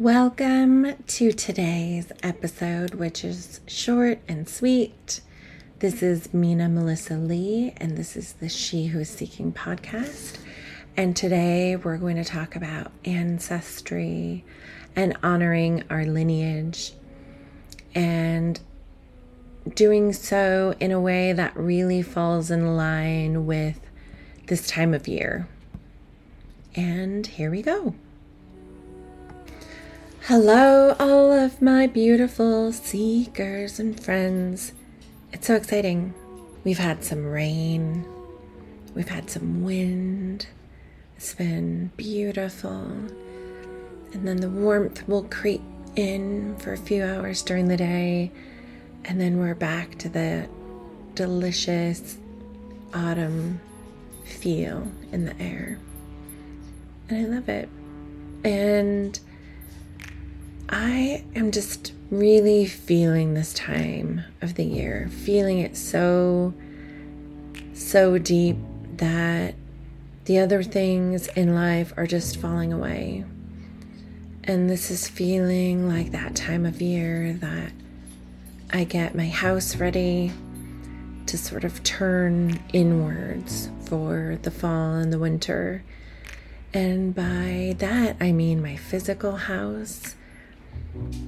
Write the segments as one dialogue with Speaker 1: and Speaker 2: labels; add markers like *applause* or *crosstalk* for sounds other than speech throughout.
Speaker 1: Welcome to today's episode, which is short and sweet. This is Mina Melissa Lee, and this is the She Who is Seeking podcast. And today we're going to talk about ancestry and honoring our lineage and doing so in a way that really falls in line with this time of year. And here we go. Hello, all of my beautiful seekers and friends. It's so exciting. We've had some rain, we've had some wind. It's been beautiful. And then the warmth will creep in for a few hours during the day, and then we're back to the delicious autumn feel in the air. And I love it. And I am just really feeling this time of the year, feeling it so, so deep that the other things in life are just falling away. And this is feeling like that time of year that I get my house ready to sort of turn inwards for the fall and the winter. And by that, I mean my physical house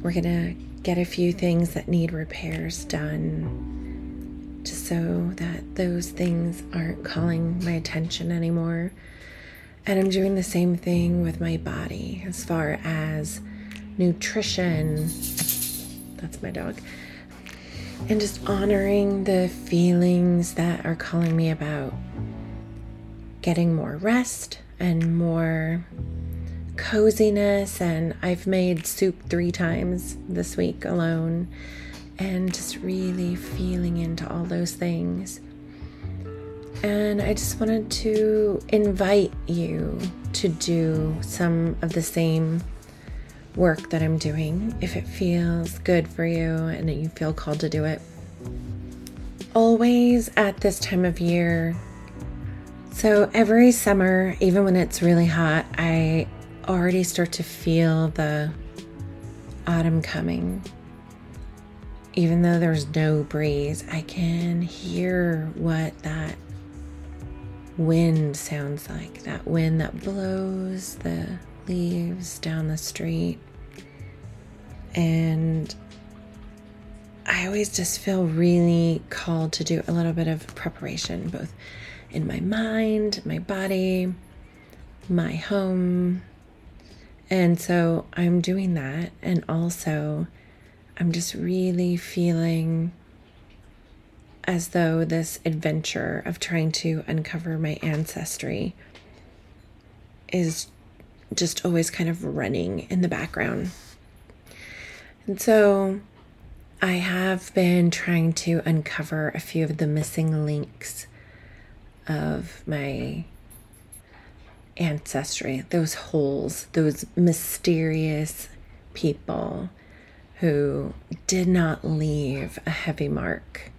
Speaker 1: we're going to get a few things that need repairs done just so that those things aren't calling my attention anymore. And I'm doing the same thing with my body as far as nutrition. That's my dog. And just honoring the feelings that are calling me about getting more rest and more coziness, and I've made soup three times this week alone, and just really feeling into all those things. And I just wanted to invite you to do some of the same work that I'm doing if it feels good for you and that you feel called to do it. Always at this time of year, so every summer, even when it's really hot, I already start to feel the autumn coming. Even though there's no breeze, I can hear what that wind sounds like that wind that blows the leaves down the street. And I always just feel really called to do a little bit of preparation, both in my mind, my body, my home, and so I'm doing that. And also, I'm just really feeling as though this adventure of trying to uncover my ancestry is just always kind of running in the background. And so I have been trying to uncover a few of the missing links of my ancestry, those holes, those mysterious people who did not leave a heavy mark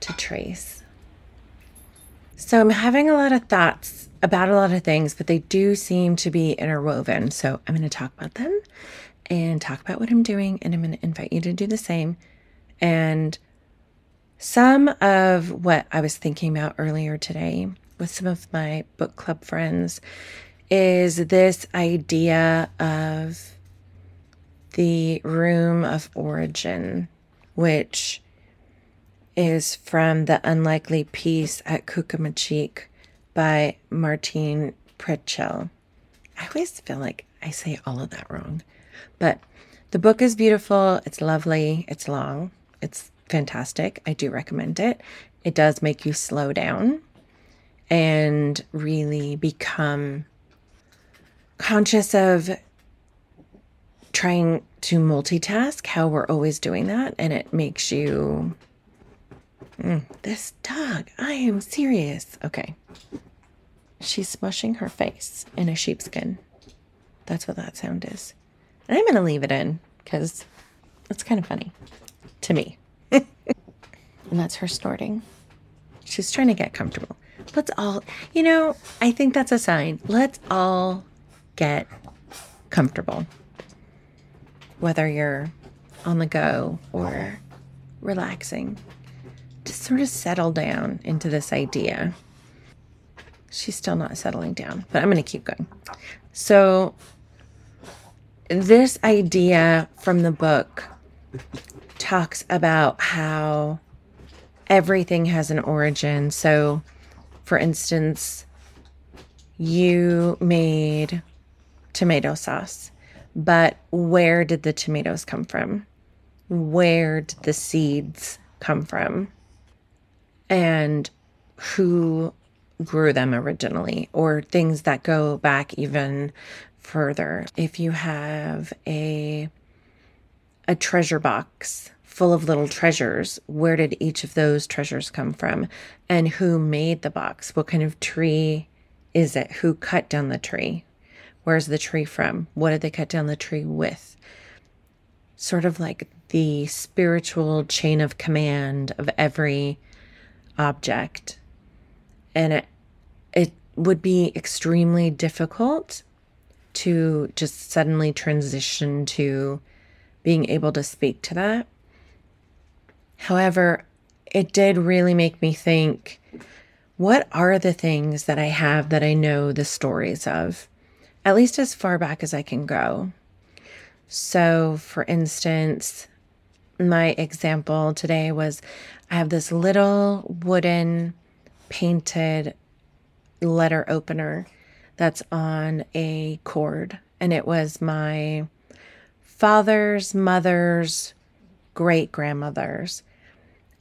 Speaker 1: to trace. So I'm having a lot of thoughts about a lot of things, but they do seem to be interwoven. So I'm going to talk about them and talk about what I'm doing, and I'm going to invite you to do the same. And some of what I was thinking about earlier today with some of my book club friends is this idea of the room of origin, which is from the unlikely peace at Cuchamaquic by Martin Prechtel. I always feel like I say all of that wrong, but the book is beautiful. It's lovely. It's long. It's fantastic. I do recommend it. It does make you slow down and really become conscious of trying to multitask, how we're always doing that. And it makes you, mm, this dog, I am serious. Okay. She's smushing her face in a sheepskin. That's what that sound is. And I'm going to leave it in because it's kind of funny to me. *laughs* and that's her snorting. She's trying to get comfortable let's all, you know, I think that's a sign. Let's all get comfortable. whether you're on the go or relaxing, just sort of settle down into this idea. She's still not settling down, but I'm going to keep going. So, this idea from the book talks about how everything has an origin. So, for instance, you made tomato sauce, but where did the tomatoes come from? Where did the seeds come from? And who grew them originally, or things that go back even further. If you have a a treasure box full of little treasures, where did each of those treasures come from? And who made the box? What kind of tree is it? Who cut down the tree? Where's the tree from? What did they cut down the tree with? Sort of like the spiritual chain of command of every object. And it, it would be extremely difficult to just suddenly transition to being able to speak to that. However, it did really make me think what are the things that I have that I know the stories of, at least as far back as I can go? So, for instance, my example today was I have this little wooden painted letter opener that's on a cord, and it was my father's mother's great grandmother's.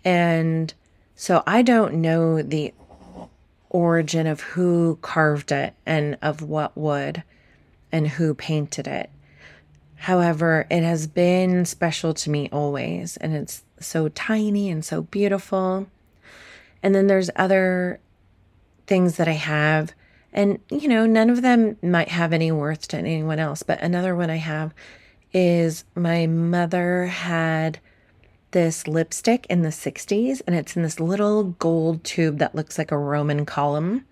Speaker 1: And so I don't know the origin of who carved it and of what wood and who painted it. However, it has been special to me always, and it's so tiny and so beautiful. And then there's other things that I have, and you know, none of them might have any worth to anyone else, but another one I have is my mother had this lipstick in the 60s and it's in this little gold tube that looks like a Roman column.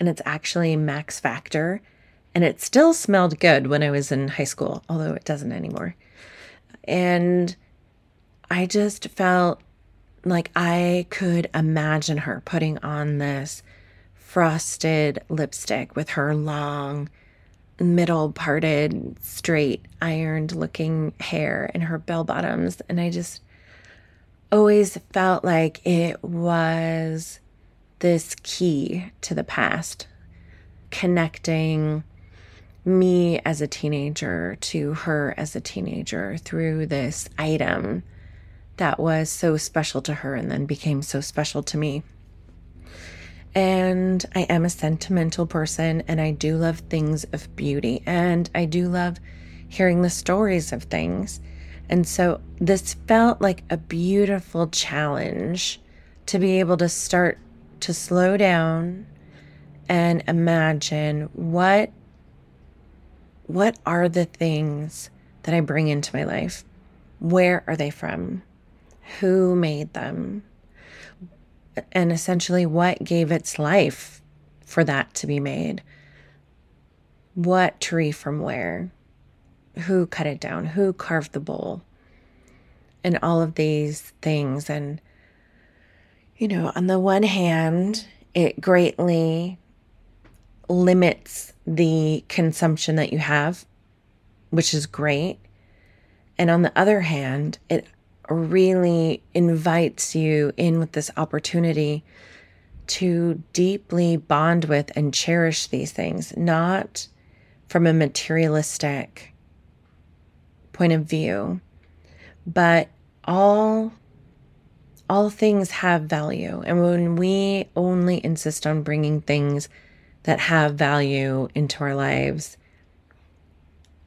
Speaker 1: And it's actually Max Factor. And it still smelled good when I was in high school, although it doesn't anymore. And I just felt like I could imagine her putting on this frosted lipstick with her long, middle parted, straight, ironed looking hair and her bell bottoms. And I just always felt like it was this key to the past, connecting me as a teenager to her as a teenager through this item that was so special to her and then became so special to me. And I am a sentimental person and I do love things of beauty and I do love hearing the stories of things. And so this felt like a beautiful challenge to be able to start to slow down and imagine what what are the things that I bring into my life? Where are they from? Who made them? And essentially what gave its life for that to be made. What tree from where? Who cut it down? Who carved the bowl? And all of these things. And, you know, on the one hand, it greatly limits the consumption that you have, which is great. And on the other hand, it really invites you in with this opportunity to deeply bond with and cherish these things, not from a materialistic point of view, but all all things have value. And when we only insist on bringing things that have value into our lives,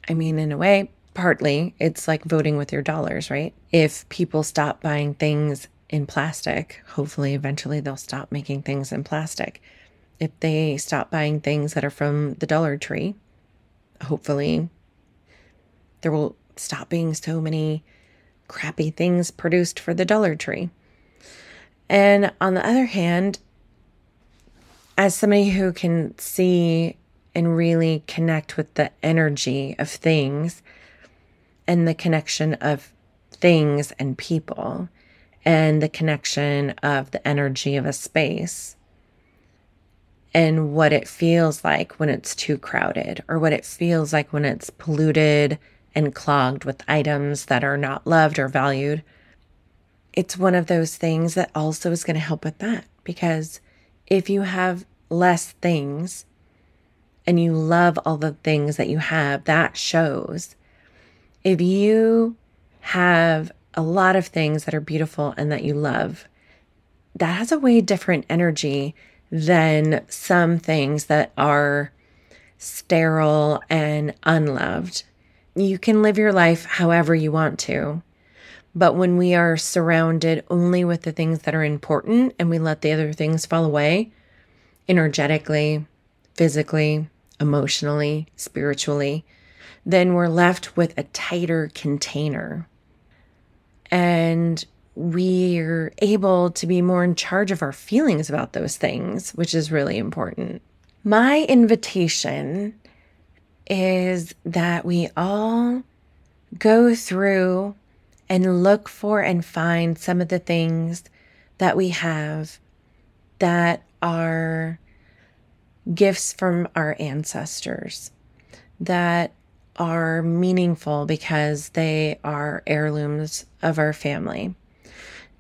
Speaker 1: I mean, in a way, partly it's like voting with your dollars, right? If people stop buying things in plastic, hopefully eventually they'll stop making things in plastic. If they stop buying things that are from the Dollar Tree, hopefully there will stop being so many crappy things produced for the Dollar Tree. And on the other hand, as somebody who can see and really connect with the energy of things, and the connection of things and people and the connection of the energy of a space and what it feels like when it's too crowded or what it feels like when it's polluted and clogged with items that are not loved or valued. It's one of those things that also is going to help with that because if you have less things and you love all the things that you have, that shows. If you have a lot of things that are beautiful and that you love, that has a way different energy than some things that are sterile and unloved. You can live your life however you want to. But when we are surrounded only with the things that are important and we let the other things fall away, energetically, physically, emotionally, spiritually, then we're left with a tighter container. And we're able to be more in charge of our feelings about those things, which is really important. My invitation is that we all go through and look for and find some of the things that we have that are gifts from our ancestors that are meaningful because they are heirlooms of our family.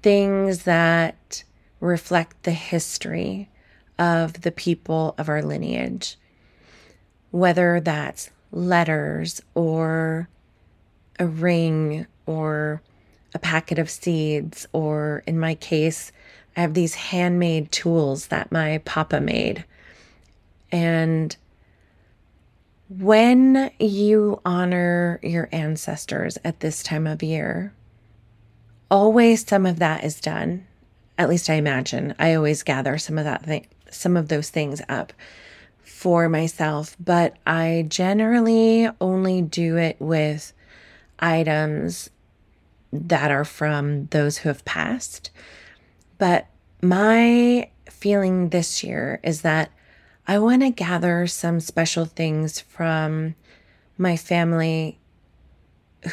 Speaker 1: Things that reflect the history of the people of our lineage, whether that's letters or a ring or a packet of seeds, or in my case, I have these handmade tools that my papa made. And when you honor your ancestors at this time of year, always some of that is done. At least I imagine. I always gather some of that thing, some of those things up for myself, but I generally only do it with items that are from those who have passed. But my feeling this year is that I want to gather some special things from my family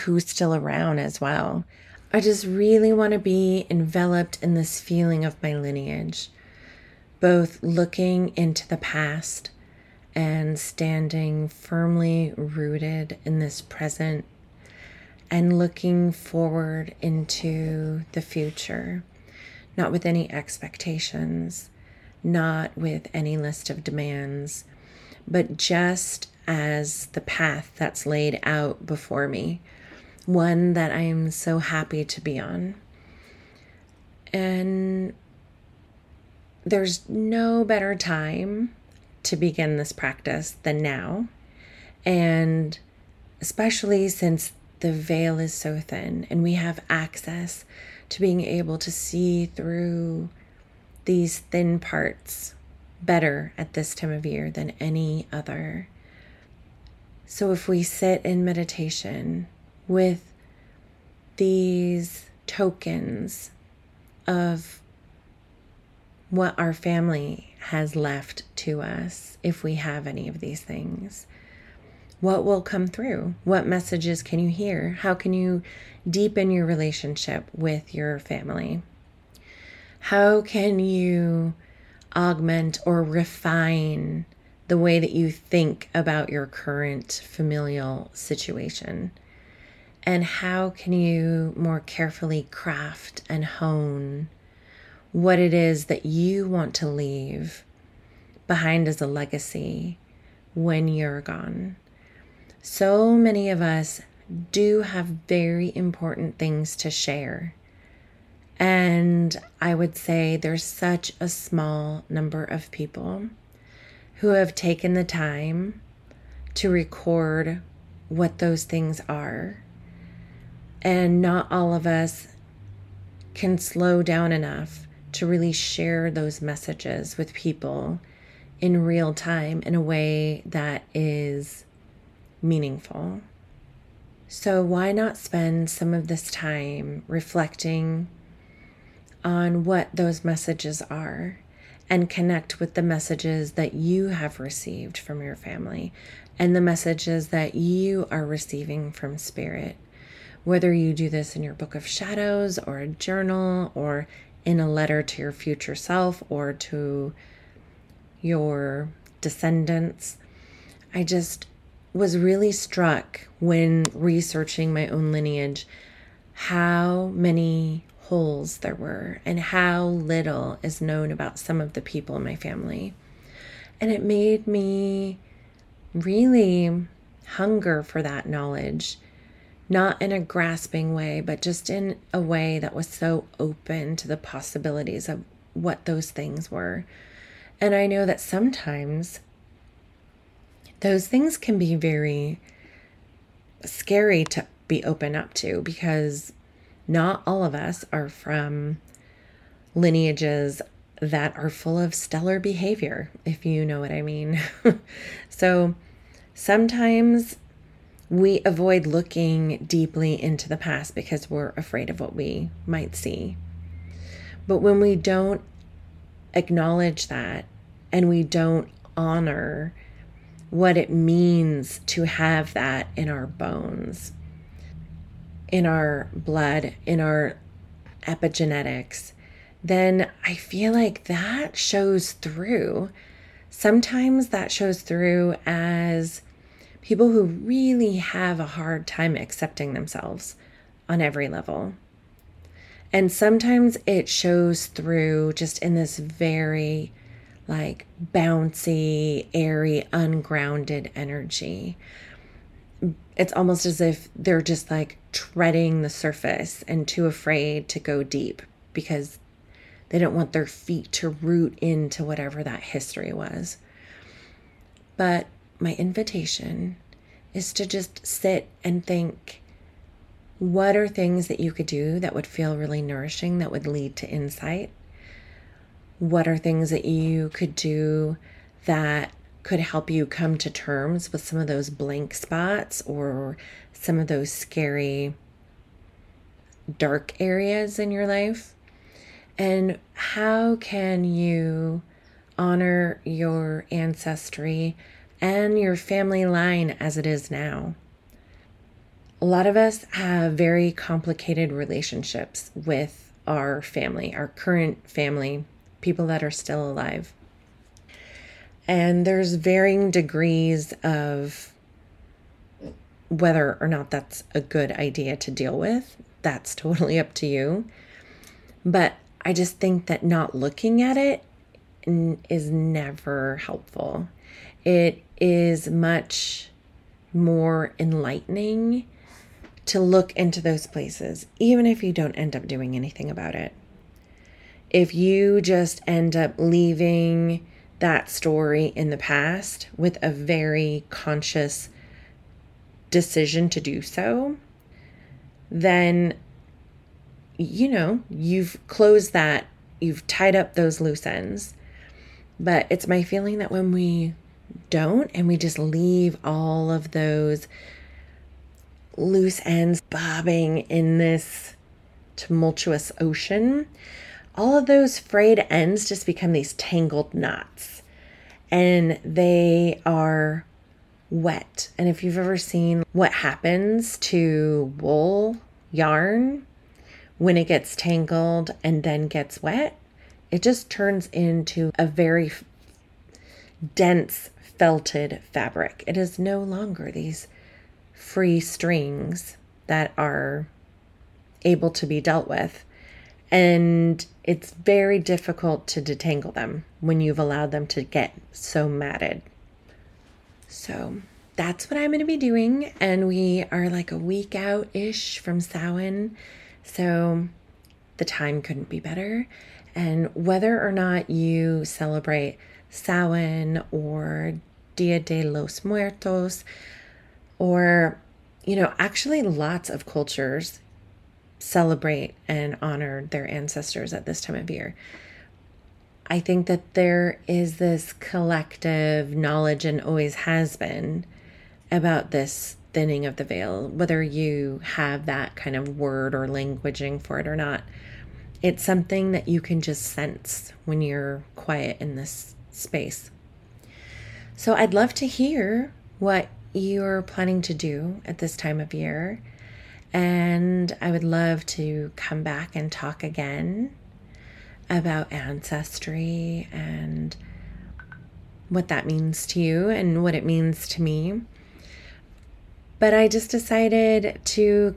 Speaker 1: who's still around as well. I just really want to be enveloped in this feeling of my lineage, both looking into the past and standing firmly rooted in this present and looking forward into the future, not with any expectations, not with any list of demands, but just as the path that's laid out before me, one that I am so happy to be on. And there's no better time to begin this practice than now. And especially since the veil is so thin and we have access to being able to see through these thin parts better at this time of year than any other. So, if we sit in meditation with these tokens of what our family has left to us, if we have any of these things, what will come through? What messages can you hear? How can you deepen your relationship with your family? How can you augment or refine the way that you think about your current familial situation? And how can you more carefully craft and hone what it is that you want to leave behind as a legacy when you're gone? So many of us do have very important things to share. And I would say there's such a small number of people who have taken the time to record what those things are. And not all of us can slow down enough to really share those messages with people in real time in a way that is meaningful. So, why not spend some of this time reflecting on what those messages are and connect with the messages that you have received from your family and the messages that you are receiving from spirit? Whether you do this in your book of shadows or a journal or in a letter to your future self or to your descendants, I just was really struck when researching my own lineage how many holes there were and how little is known about some of the people in my family. And it made me really hunger for that knowledge, not in a grasping way, but just in a way that was so open to the possibilities of what those things were. And I know that sometimes those things can be very scary to be open up to because not all of us are from lineages that are full of stellar behavior, if you know what I mean. *laughs* so sometimes we avoid looking deeply into the past because we're afraid of what we might see. But when we don't acknowledge that and we don't honor what it means to have that in our bones, in our blood, in our epigenetics, then I feel like that shows through. Sometimes that shows through as people who really have a hard time accepting themselves on every level. And sometimes it shows through just in this very like bouncy, airy, ungrounded energy. It's almost as if they're just like treading the surface and too afraid to go deep because they don't want their feet to root into whatever that history was. But my invitation is to just sit and think what are things that you could do that would feel really nourishing, that would lead to insight? What are things that you could do that could help you come to terms with some of those blank spots or some of those scary, dark areas in your life? And how can you honor your ancestry and your family line as it is now? A lot of us have very complicated relationships with our family, our current family, people that are still alive. And there's varying degrees of whether or not that's a good idea to deal with. That's totally up to you. But I just think that not looking at it is never helpful. It is much more enlightening to look into those places, even if you don't end up doing anything about it. If you just end up leaving that story in the past with a very conscious decision to do so, then you know, you've closed that, you've tied up those loose ends. But it's my feeling that when we don't and we just leave all of those loose ends bobbing in this tumultuous ocean, all of those frayed ends just become these tangled knots and they are wet. And if you've ever seen what happens to wool yarn when it gets tangled and then gets wet, it just turns into a very dense felted fabric. It is no longer these free strings that are able to be dealt with. And it's very difficult to detangle them when you've allowed them to get so matted. So that's what I'm going to be doing. And we are like a week out ish from Samhain. So the time couldn't be better. And whether or not you celebrate Samhain or Dia de los Muertos, or, you know, actually lots of cultures celebrate and honor their ancestors at this time of year. I think that there is this collective knowledge and always has been about this thinning of the veil, whether you have that kind of word or languaging for it or not. It's something that you can just sense when you're quiet in this space. So I'd love to hear what you're planning to do at this time of year. And I would love to come back and talk again about ancestry and what that means to you and what it means to me. But I just decided to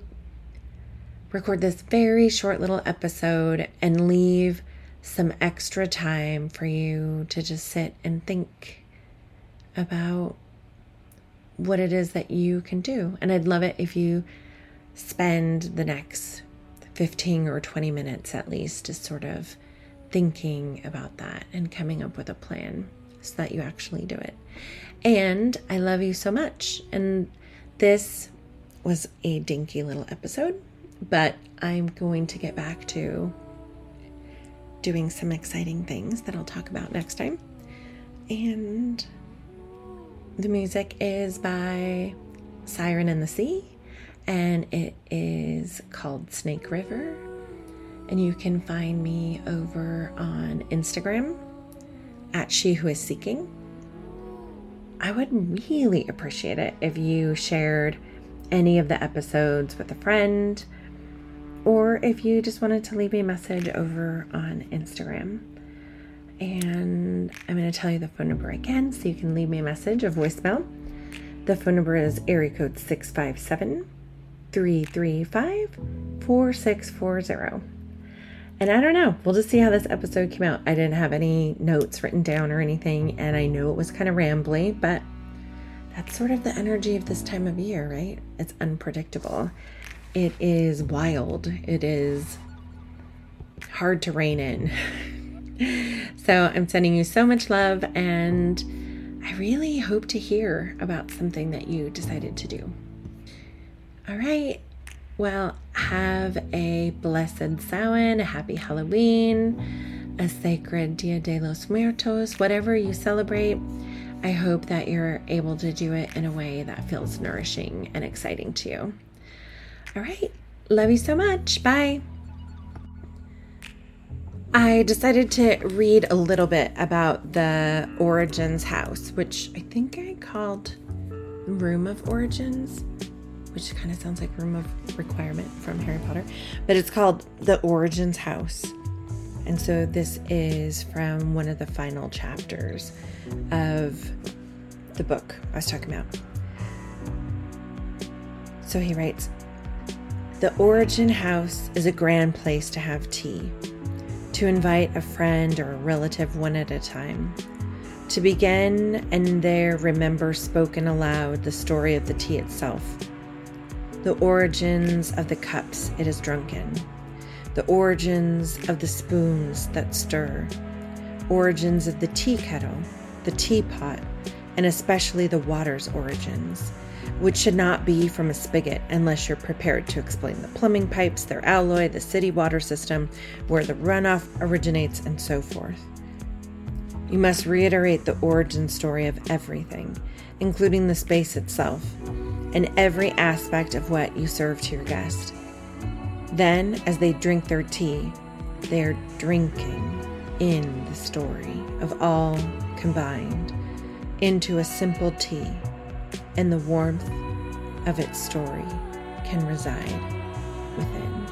Speaker 1: record this very short little episode and leave some extra time for you to just sit and think about what it is that you can do. And I'd love it if you spend the next 15 or 20 minutes at least just sort of thinking about that and coming up with a plan so that you actually do it. And I love you so much. And this was a dinky little episode, but I'm going to get back to doing some exciting things that I'll talk about next time. And the music is by Siren in the Sea, and it is called Snake River. And you can find me over on Instagram at She Who Is Seeking. I would really appreciate it if you shared any of the episodes with a friend or if you just wanted to leave me a message over on Instagram. And I'm going to tell you the phone number again so you can leave me a message, a voicemail. The phone number is area code 657 335 4640. And I don't know. We'll just see how this episode came out. I didn't have any notes written down or anything, and I know it was kind of rambly, but that's sort of the energy of this time of year, right? It's unpredictable. It is wild. It is hard to rein in. *laughs* so I'm sending you so much love, and I really hope to hear about something that you decided to do. All right. Well, have a blessed Samhain, a happy Halloween, a sacred Dia de los Muertos, whatever you celebrate. I hope that you're able to do it in a way that feels nourishing and exciting to you. All right. Love you so much. Bye. I decided to read a little bit about the Origins house, which I think I called Room of Origins which kind of sounds like Room of Requirement from Harry Potter, but it's called The Origins House. And so this is from one of the final chapters of the book I was talking about. So he writes The Origin House is a grand place to have tea, to invite a friend or a relative one at a time. To begin and there remember spoken aloud the story of the tea itself the origins of the cups it is drunk in, the origins of the spoons that stir, origins of the tea kettle, the teapot, and especially the water's origins, which should not be from a spigot unless you're prepared to explain the plumbing pipes, their alloy, the city water system, where the runoff originates, and so forth. You must reiterate the origin story of everything, including the space itself, and every aspect of what you serve to your guest. Then, as they drink their tea, they are drinking in the story of all combined into a simple tea, and the warmth of its story can reside within.